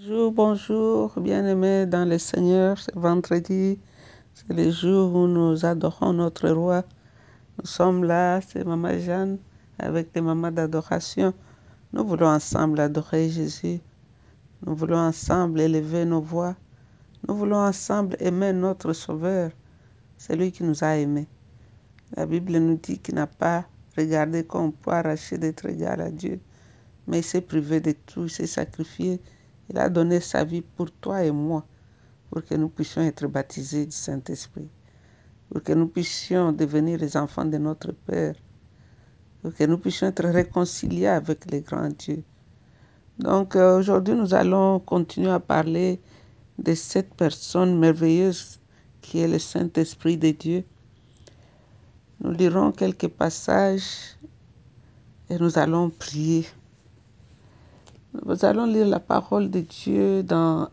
Bonjour, bonjour, bien-aimés dans le Seigneur. C'est vendredi, c'est le jour où nous adorons notre roi. Nous sommes là, c'est Maman Jeanne avec les mamans d'adoration. Nous voulons ensemble adorer Jésus. Nous voulons ensemble élever nos voix. Nous voulons ensemble aimer notre Sauveur. C'est lui qui nous a aimés. La Bible nous dit qu'il n'a pas regardé qu'on peut arracher d'être égal à Dieu, mais il s'est privé de tout, il s'est sacrifié il a donné sa vie pour toi et moi, pour que nous puissions être baptisés du Saint-Esprit, pour que nous puissions devenir les enfants de notre Père, pour que nous puissions être réconciliés avec les grands dieux. Donc euh, aujourd'hui, nous allons continuer à parler de cette personne merveilleuse qui est le Saint-Esprit de Dieu. Nous lirons quelques passages et nous allons prier. Nous allons lire la parole de Dieu dans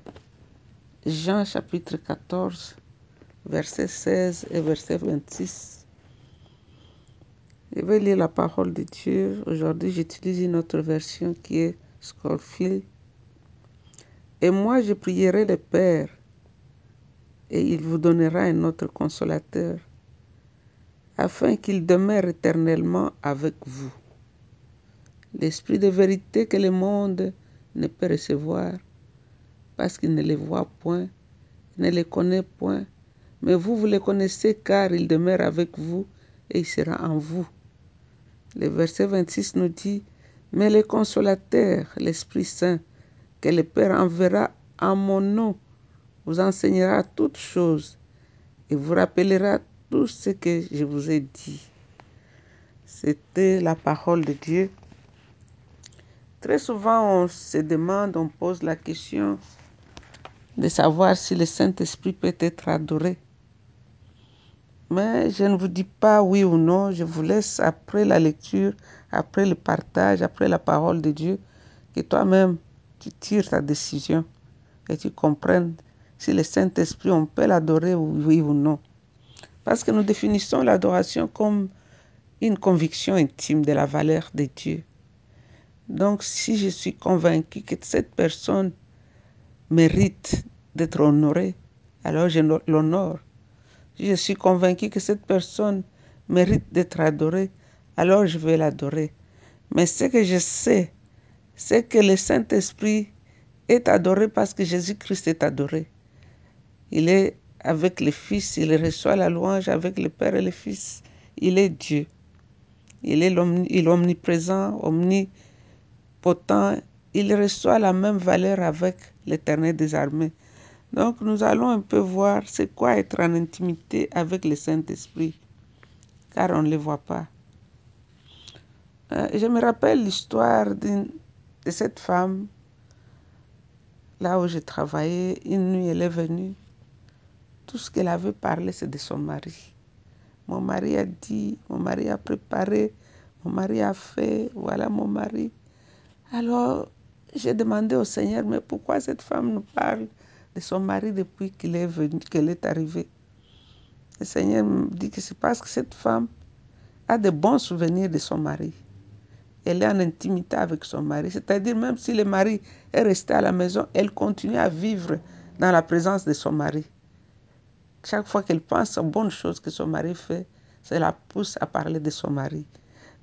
Jean chapitre 14, verset 16 et verset 26. Je vais lire la parole de Dieu. Aujourd'hui, j'utilise une autre version qui est Scofield. Et moi, je prierai le Père, et il vous donnera un autre consolateur, afin qu'il demeure éternellement avec vous l'esprit de vérité que le monde ne peut recevoir, parce qu'il ne les voit point, ne les connaît point. Mais vous, vous le connaissez car il demeure avec vous et il sera en vous. Le verset 26 nous dit, Mais le consolateur, l'Esprit Saint, que le Père enverra en mon nom, vous enseignera toutes choses et vous rappellera tout ce que je vous ai dit. C'était la parole de Dieu. Très souvent, on se demande, on pose la question de savoir si le Saint-Esprit peut être adoré. Mais je ne vous dis pas oui ou non, je vous laisse après la lecture, après le partage, après la parole de Dieu, que toi-même, tu tires ta décision et tu comprennes si le Saint-Esprit, on peut l'adorer oui ou non. Parce que nous définissons l'adoration comme une conviction intime de la valeur de Dieu. Donc, si je suis convaincu que cette personne mérite d'être honorée, alors je l'honore. Si je suis convaincu que cette personne mérite d'être adorée, alors je vais l'adorer. Mais ce que je sais, c'est que le Saint-Esprit est adoré parce que Jésus-Christ est adoré. Il est avec le Fils, il reçoit la louange avec le Père et le Fils. Il est Dieu. Il est omniprésent, omniprésent Pourtant, il reçoit la même valeur avec l'éternel des armées. Donc nous allons un peu voir c'est quoi être en intimité avec le Saint-Esprit, car on ne le voit pas. Euh, je me rappelle l'histoire de cette femme, là où j'ai travaillé, une nuit elle est venue. Tout ce qu'elle avait parlé, c'est de son mari. Mon mari a dit, mon mari a préparé, mon mari a fait, voilà mon mari. Alors, j'ai demandé au Seigneur, mais pourquoi cette femme nous parle de son mari depuis qu'il est venu, qu'elle est arrivée? Le Seigneur me dit que c'est parce que cette femme a de bons souvenirs de son mari. Elle est en intimité avec son mari. C'est-à-dire, même si le mari est resté à la maison, elle continue à vivre dans la présence de son mari. Chaque fois qu'elle pense aux bonnes choses que son mari fait, ça la pousse à parler de son mari.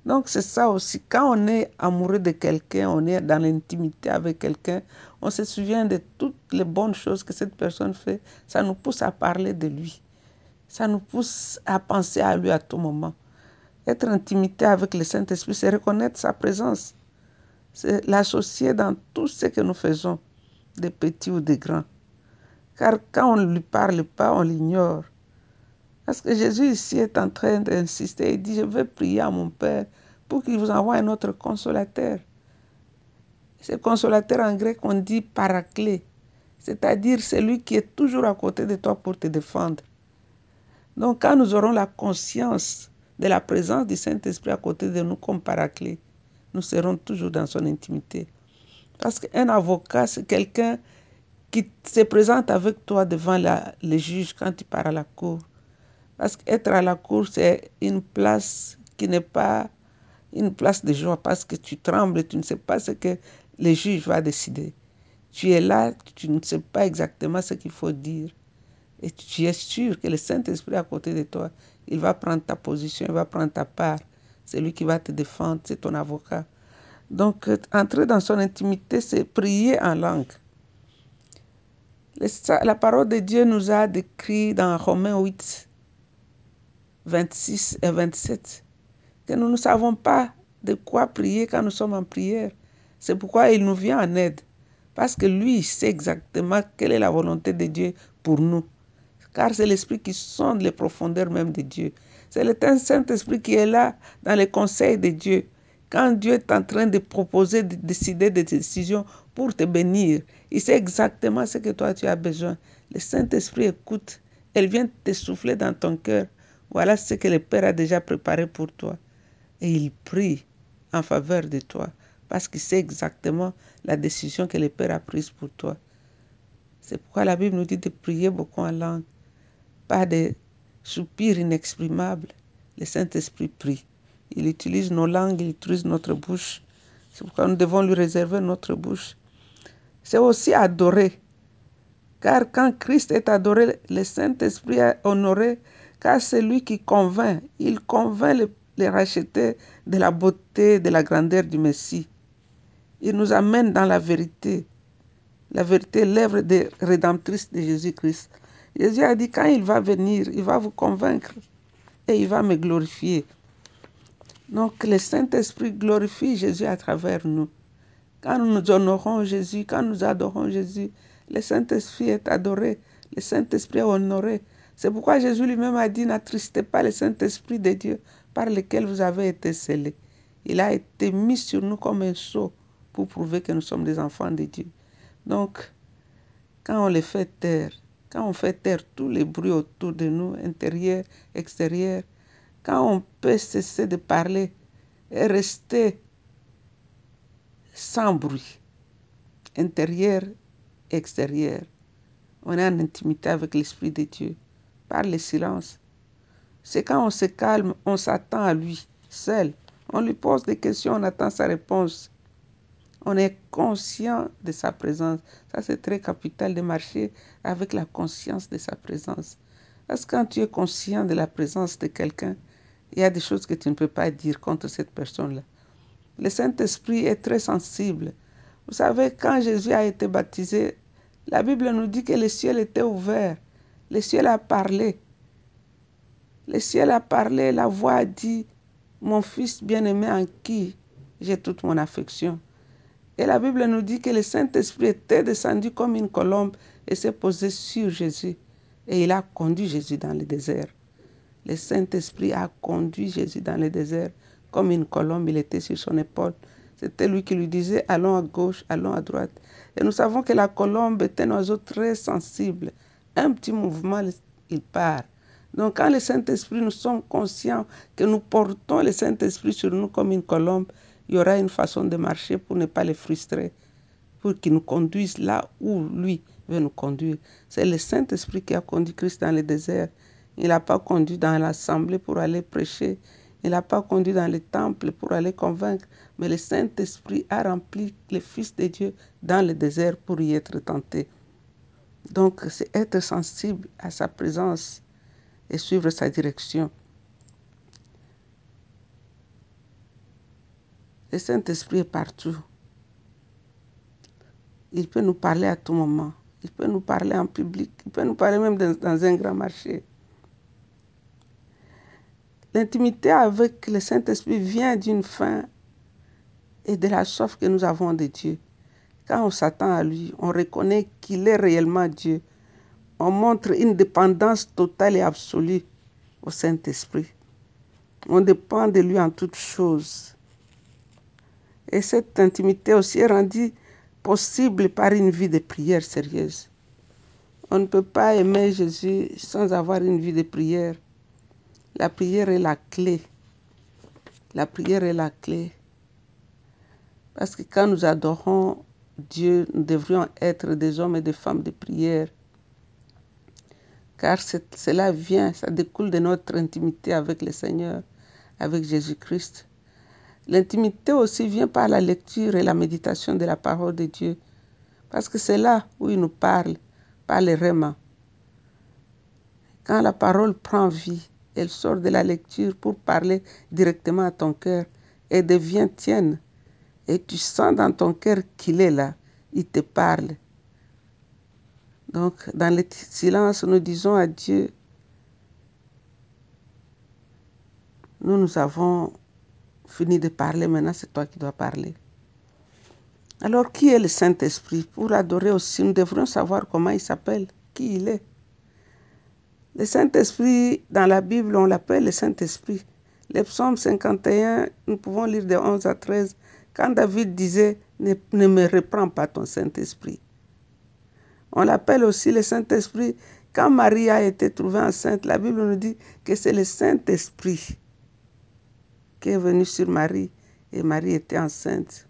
Donc c'est ça aussi, quand on est amoureux de quelqu'un, on est dans l'intimité avec quelqu'un, on se souvient de toutes les bonnes choses que cette personne fait, ça nous pousse à parler de lui. Ça nous pousse à penser à lui à tout moment. Être intimité avec le Saint-Esprit, c'est reconnaître sa présence. C'est l'associer dans tout ce que nous faisons, des petits ou des grands. Car quand on ne lui parle pas, on l'ignore. Parce que Jésus ici est en train d'insister. Il dit, je veux prier à mon Père pour qu'il vous envoie un autre consolateur. Ce consolateur en grec, on dit paraclé. C'est-à-dire celui qui est toujours à côté de toi pour te défendre. Donc quand nous aurons la conscience de la présence du Saint-Esprit à côté de nous comme paraclé, nous serons toujours dans son intimité. Parce qu'un avocat, c'est quelqu'un qui se présente avec toi devant la, les juges quand tu pars à la cour. Parce qu'être à la cour, c'est une place qui n'est pas une place de joie parce que tu trembles, tu ne sais pas ce que le juge va décider. tu es là, tu ne sais pas exactement ce qu'il faut dire. Et tu es sûr que le Saint-Esprit à côté de toi, il va prendre ta position, il va prendre ta part. C'est lui qui va te défendre, c'est ton avocat. Donc, euh, entrer dans son intimité, c'est prier en langue. La parole de Dieu nous a décrit dans Romains 8, 26 et 27 que nous ne savons pas de quoi prier quand nous sommes en prière. C'est pourquoi il nous vient en aide. Parce que lui, sait exactement quelle est la volonté de Dieu pour nous. Car c'est l'Esprit qui sonde les profondeurs même de Dieu. C'est le Saint-Esprit qui est là dans les conseils de Dieu. Quand Dieu est en train de proposer, de décider des décisions pour te bénir, il sait exactement ce que toi tu as besoin. Le Saint-Esprit écoute. Elle vient te souffler dans ton cœur. Voilà ce que le Père a déjà préparé pour toi. Et il prie en faveur de toi parce qu'il sait exactement la décision que le Père a prise pour toi. C'est pourquoi la Bible nous dit de prier beaucoup en langue, pas de soupirs inexprimables. Le Saint-Esprit prie. Il utilise nos langues, il utilise notre bouche. C'est pourquoi nous devons lui réserver notre bouche. C'est aussi adorer. Car quand Christ est adoré, le Saint-Esprit est honoré, car c'est lui qui convainc. Il convainc les, les rachetés de la beauté, de la grandeur du Messie. Il nous amène dans la vérité. La vérité, l'œuvre rédemptrice de Jésus-Christ. Jésus a dit, quand il va venir, il va vous convaincre et il va me glorifier. Donc le Saint-Esprit glorifie Jésus à travers nous. Quand nous honorons Jésus, quand nous adorons Jésus, le Saint-Esprit est adoré, le Saint-Esprit est honoré. C'est pourquoi Jésus lui-même a dit, n'attristez pas le Saint-Esprit de Dieu par lequel vous avez été scellés. Il a été mis sur nous comme un sceau pour prouver que nous sommes des enfants de Dieu. Donc, quand on les fait taire, quand on fait taire tous les bruits autour de nous, intérieur, extérieur, quand on peut cesser de parler et rester sans bruit, intérieur, extérieur, on est en intimité avec l'Esprit de Dieu, par le silence. C'est quand on se calme, on s'attend à lui, seul. On lui pose des questions, on attend sa réponse on est conscient de sa présence. Ça, c'est très capital de marcher avec la conscience de sa présence. Parce que quand tu es conscient de la présence de quelqu'un, il y a des choses que tu ne peux pas dire contre cette personne-là. Le Saint-Esprit est très sensible. Vous savez, quand Jésus a été baptisé, la Bible nous dit que le ciel était ouvert. Le ciel a parlé. Le ciel a parlé, la voix a dit, mon fils bien-aimé en qui j'ai toute mon affection. Et la Bible nous dit que le Saint-Esprit était descendu comme une colombe et s'est posé sur Jésus. Et il a conduit Jésus dans le désert. Le Saint-Esprit a conduit Jésus dans le désert comme une colombe. Il était sur son épaule. C'était lui qui lui disait allons à gauche, allons à droite. Et nous savons que la colombe est un oiseau très sensible. Un petit mouvement, il part. Donc quand le Saint-Esprit, nous sommes conscients que nous portons le Saint-Esprit sur nous comme une colombe, il y aura une façon de marcher pour ne pas les frustrer, pour qu'il nous conduise là où lui veut nous conduire. C'est le Saint-Esprit qui a conduit Christ dans le désert. Il n'a pas conduit dans l'assemblée pour aller prêcher. Il n'a pas conduit dans le temple pour aller convaincre. Mais le Saint-Esprit a rempli le Fils de Dieu dans le désert pour y être tenté. Donc, c'est être sensible à sa présence et suivre sa direction. Le Saint-Esprit est partout. Il peut nous parler à tout moment. Il peut nous parler en public. Il peut nous parler même dans, un grand marché. L'intimité avec le Saint-Esprit vient d'une faim et de la soif que nous avons de Dieu. Quand on s'attend à lui, on reconnaît qu'il est réellement Dieu. On montre une dépendance totale et absolue au Saint-Esprit. On dépend de lui en toutes choses. Et cette intimité aussi est rendue possible par une vie de prière sérieuse. On ne peut pas aimer Jésus sans avoir une vie de prière. La prière est la clé. La prière est la clé. Parce que quand nous adorons Dieu, nous devrions être des hommes et des femmes de prière. Car cela vient, ça découle de notre intimité avec le Seigneur, avec Jésus-Christ. L'intimité aussi vient par la lecture et la méditation de la parole de Dieu. Parce que c'est là où il nous parle, par les. Quand la parole prend vie, elle sort de la lecture pour parler directement à ton cœur et devient tienne. Et tu sens dans ton cœur qu'il est là, il te parle. Donc, dans le silence, nous disons à Dieu, nous, nous avons fini de parler, maintenant c'est toi qui dois parler. Alors, qui est le Saint-Esprit Pour adorer aussi, nous devrions savoir comment il s'appelle, qui il est. Le Saint-Esprit, dans la Bible, on l'appelle le Saint-Esprit. Le psaume 51, nous pouvons lire de 11 à 13, quand David disait ne, ne me reprends pas ton Saint-Esprit. On l'appelle aussi le Saint-Esprit. Quand Marie a été trouvée enceinte, la Bible nous dit que c'est le Saint-Esprit qui est venu sur Marie et Marie était enceinte.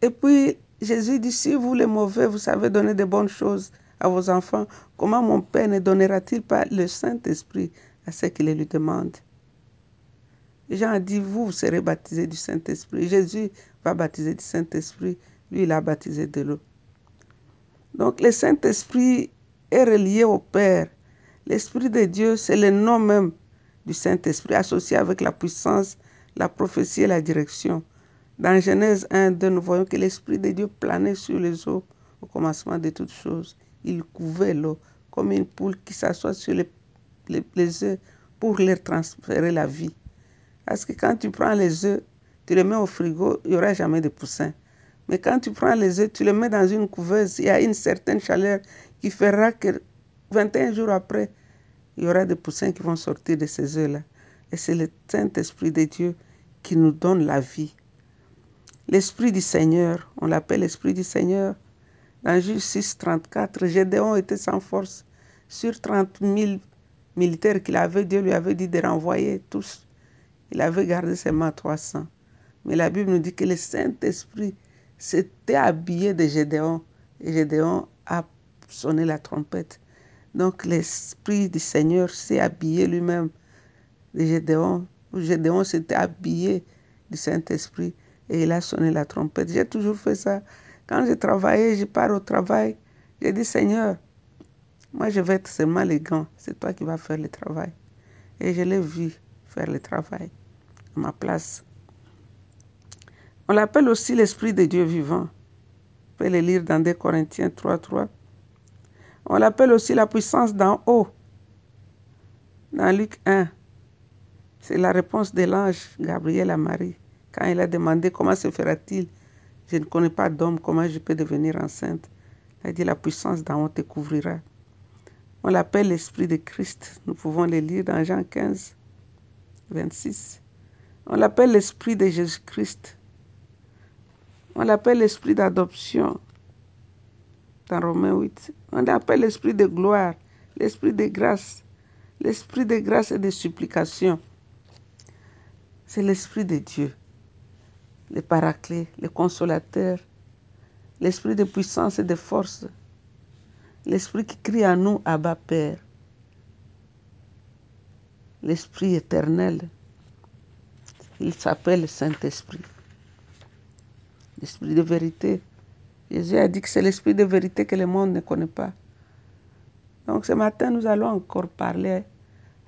Et puis Jésus dit, si vous les mauvais, vous savez donner de bonnes choses à vos enfants, comment mon Père ne donnera-t-il pas le Saint-Esprit à ceux qui les lui demandent? Jean dit, vous, vous serez baptisés du Saint-Esprit. Jésus va baptiser du Saint-Esprit. Lui, il a baptisé de l'eau. Donc le Saint-Esprit est relié au Père. L'Esprit de Dieu, c'est le nom même du Saint-Esprit associé avec la puissance, la prophétie et la direction. Dans Genèse 1, 2, nous voyons que l'Esprit de Dieu planait sur les eaux au commencement de toutes choses. Il couvait l'eau comme une poule qui s'assoit sur les, les, œufs pour leur transférer la vie. Parce que quand tu prends les œufs, tu les mets au frigo, il n'y aura jamais de poussins. Mais quand tu prends les œufs, tu les mets dans une couveuse, il y a une certaine chaleur qui fera que 21 jours après, il y aura des poussins qui vont sortir de ces œufs-là. Et c'est le Saint-Esprit de Dieu qui nous donne la vie. L'Esprit du Seigneur, on l'appelle l'Esprit du Seigneur. Dans Juge 6, 34, Gédéon était sans force. Sur 30 000 militaires qu'il avait, Dieu lui avait dit de renvoyer tous. Il avait gardé seulement 300. Mais la Bible nous dit que le Saint-Esprit s'était habillé de Gédéon. Et Gédéon a sonné la trompette. Donc l'Esprit du Seigneur s'est habillé lui-même de Gédéon. Gédéon s'était habillé du Saint-Esprit et il a sonné la trompette. J'ai toujours fait ça. Quand je travaillais, je pars au travail. J'ai dit, Seigneur, moi je vais être seulement les gants. C'est toi qui vas faire le travail. Et je l'ai vu faire le travail à ma place. On l'appelle aussi l'Esprit de Dieu vivant. On peut le lire dans 2 Corinthiens 3, 3. On l'appelle aussi la puissance d'en haut. Dans Luc 1, c'est la réponse de l'ange Gabriel à Marie. Quand il a demandé comment se fera-t-il, je ne connais pas d'homme, comment je peux devenir enceinte? Il a dit la puissance d'en haut te couvrira. On l'appelle l'Esprit de Christ. Nous pouvons le lire dans Jean 15, 26. On l'appelle l'Esprit de Jésus-Christ. On l'appelle l'esprit d'adoption dans Romains 8. On l'appelle l'esprit de gloire, l'esprit de grâce, l'esprit de grâce et de supplication. C'est l'esprit de Dieu, le paraclet, le consolateur, l'esprit de puissance et de force, l'esprit qui crie à nous, Abba Père, l'esprit éternel. Il s'appelle Saint-Esprit l'esprit de vérité. Jésus a dit que c'est l'esprit de vérité que le monde ne connaît pas. Donc ce matin, nous allons encore parler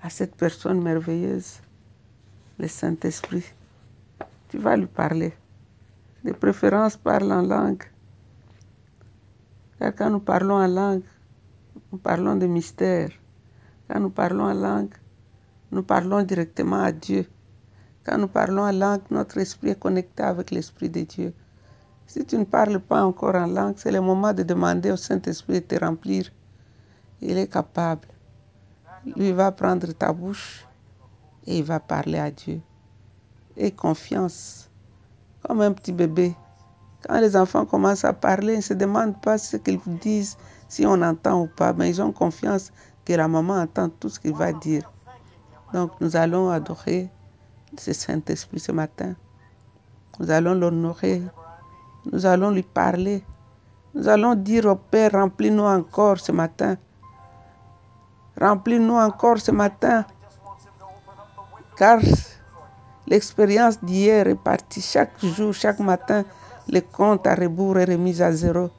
à cette personne merveilleuse, le Saint-Esprit. Tu vas lui parler. De préférence, parle en langue. Car quand nous parlons en langue, nous parlons de mystère. Quand nous parlons en langue, nous parlons directement à Dieu. Quand nous parlons en langue, notre esprit est connecté avec l'esprit de Dieu. Si tu ne parles pas encore en langue, c'est le moment de demander au Saint-Esprit de te remplir. Il est capable. Lui va prendre ta bouche et il va parler à Dieu. Et confiance, comme un petit bébé. Quand les enfants commencent à parler, ils ne se demandent pas ce qu'ils disent, si on entend ou pas, mais ils ont confiance que la maman entend tout ce qu'il va dire. Donc nous allons adorer ce Saint-Esprit ce matin. Nous allons l'honorer nous allons lui parler. Nous allons dire au Père, remplis-nous encore ce matin. Remplis-nous encore ce matin. Car l'expérience d'hier est partie chaque jour, chaque matin. Les comptes à rebours et remis à zéro.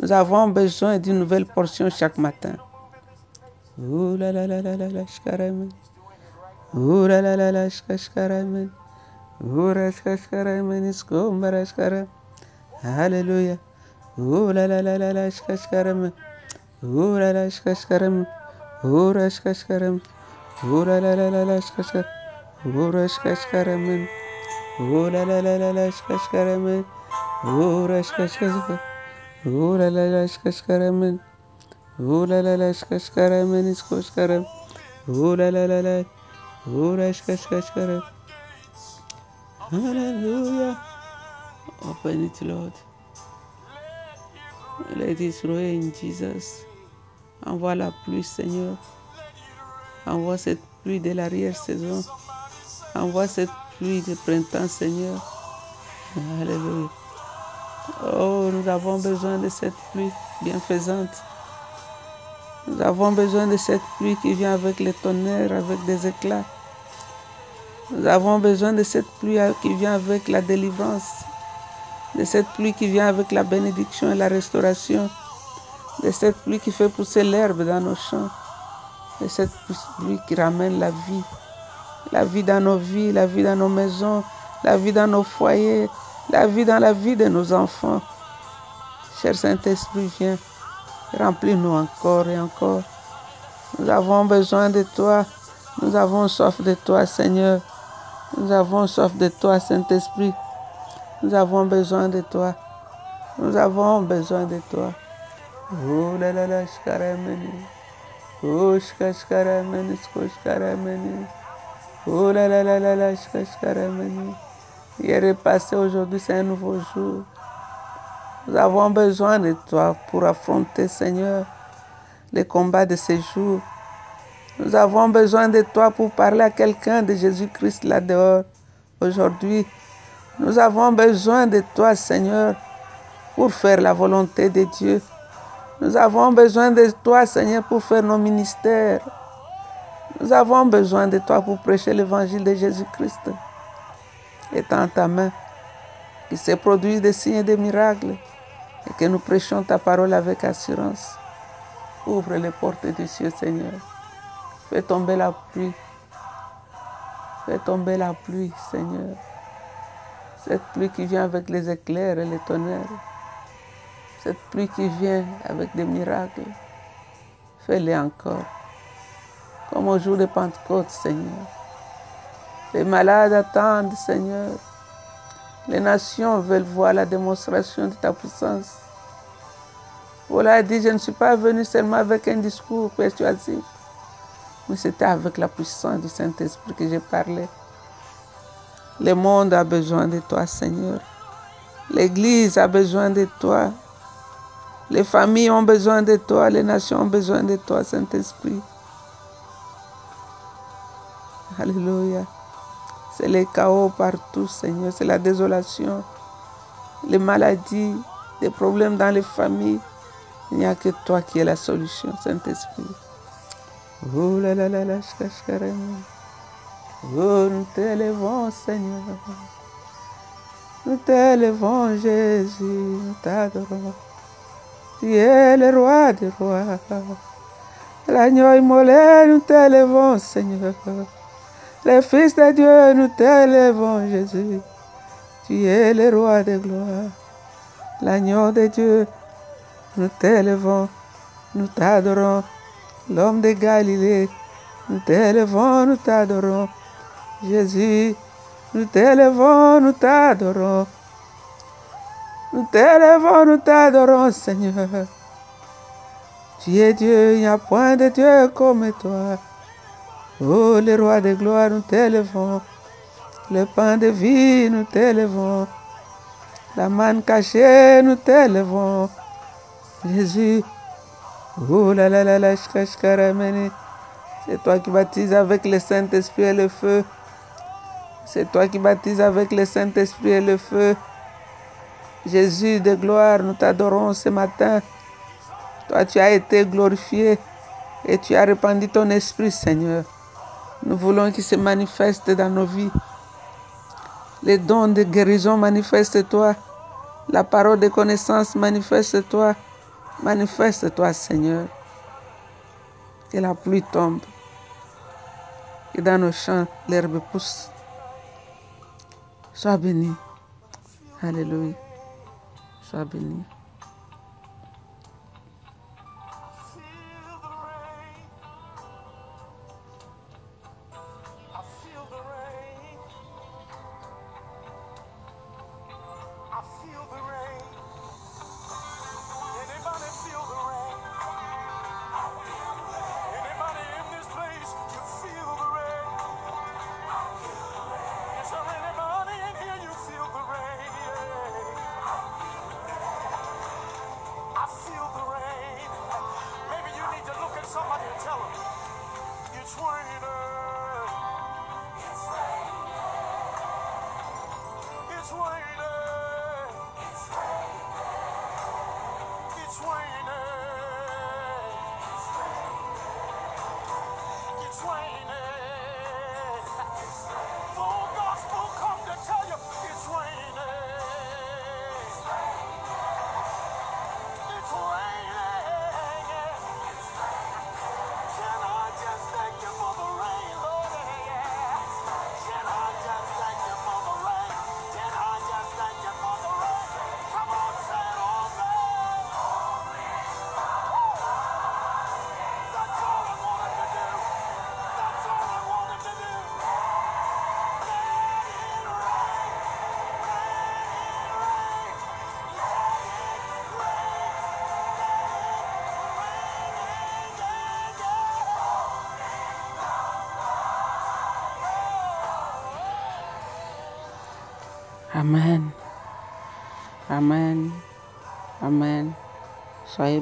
Nous avons besoin d'une nouvelle portion chaque matin. Ouh la shkashkaramen iskombara shkara. Hallelujah. Ooh la la la la la aşkaşkarım. Ooh la la aşkaşkarım. Ooh la aşkaşkarım. Ooh la la la la la aşkaşkarım. Ooh la aşkaşkarım. Ooh la la la la la aşkaşkarım. Ooh la aşkaşkarım. Ooh la la la aşkaşkarım. Ooh la la la aşkaşkarım. İskoşkarım. Ooh la la la la. Ooh la aşkaşkarım. Hallelujah. Open it, Lord. Let it rain, Jesus. Envoie la pluie, Seigneur. Envoie cette pluie de l'arrière-saison. Envoie cette pluie de printemps, Seigneur. Alléluia. Oh, nous avons besoin de cette pluie bienfaisante. Nous avons besoin de cette pluie qui vient avec les tonnerres, avec des éclats. Nous avons besoin de cette pluie qui vient avec la délivrance, de cette pluie qui vient avec la bénédiction et la restauration, de cette pluie qui fait pousser l'herbe dans nos champs, de cette pluie qui ramène la vie, la vie dans nos vies, la vie dans nos maisons, la vie dans nos foyers, la vie dans la vie de nos enfants. Cher Saint-Esprit, viens, remplis-nous encore et encore. Nous avons besoin de toi. Nous avons soif de toi, Seigneur. Nous avons soif de toi, Saint-Esprit. Nous avons besoin de toi. Nous avons besoin de toi. Oh là là là. Oh. Oh là là. Hier est passé, aujourd'hui c'est un nouveau jour. Nous avons besoin de toi pour affronter, Seigneur, les combats de ces jours. Nous avons besoin de toi pour parler à quelqu'un de Jésus-Christ là dehors aujourd'hui. Nous avons besoin de toi, Seigneur, pour faire la volonté de Dieu. Nous avons besoin de toi, Seigneur, pour faire nos ministères. Nous avons besoin de toi pour prêcher l'évangile de Jésus-Christ. Étends ta main, qu'il se produise des signes et des miracles et que nous prêchions ta parole avec assurance. Ouvre les portes du ciel, Seigneur. Fais tomber la pluie. Fais tomber la pluie, Seigneur. Cette pluie qui vient avec les éclairs et les tonnerres. Cette pluie qui vient avec des miracles. Fais-les encore. Comme au jour de Pentecôte, Seigneur. Les malades attendent, Seigneur. Les nations veulent voir la démonstration de ta puissance. A dit, je ne suis pas venu seulement avec un discours persuasif, mais c'était avec la puissance du Saint-Esprit que j'ai parlé. Le monde a besoin de toi, Seigneur. L'Église a besoin de toi. Les familles ont besoin de toi. Les nations ont besoin de toi, Saint-Esprit. Alléluia. C'est le chaos partout, Seigneur. C'est la désolation, les maladies, les problèmes dans les familles. Il n'y a que toi qui es la solution, Saint-Esprit. Oh là là là là, Nous t'élevons, Seigneur. Nous t'élevons, Jésus. Nous t'adorons. Tu es le roi des rois. L'agneau immolé, nous t'élevons, Seigneur. Les fils de Dieu, nous t'élevons, Jésus. Tu es le roi de gloire. L'agneau de Dieu, nous t'élevons, nous t'adorons. L'homme de Galilée, nous t'élevons, nous t'adorons. Jésus, nous t'élevons, nous t'adorons. Nous t'élevons, nous t'adorons, Seigneur. Tu es Dieu, il n'y a point de Dieu comme toi. Oh, le roi de gloire, nous t'élevons. Le pain de vie, nous t'élevons. La manne cachée, nous t'élevons. Jésus, oh là là là là, c'est toi qui baptises avec le Saint-Esprit et le feu. C'est toi qui baptises avec le Saint-Esprit et le feu. Jésus de gloire, nous t'adorons ce matin. Toi, tu as été glorifié et tu as répandu ton esprit, Seigneur. Nous voulons qu'il se manifeste dans nos vies. Les dons de guérison, manifeste-toi. La parole de connaissance, manifeste-toi. Manifeste-toi, Seigneur. Que la pluie tombe. Que dans nos champs, l'herbe pousse. Swabini. Hallelujah. Swabini. Amen amen amen ଶହେ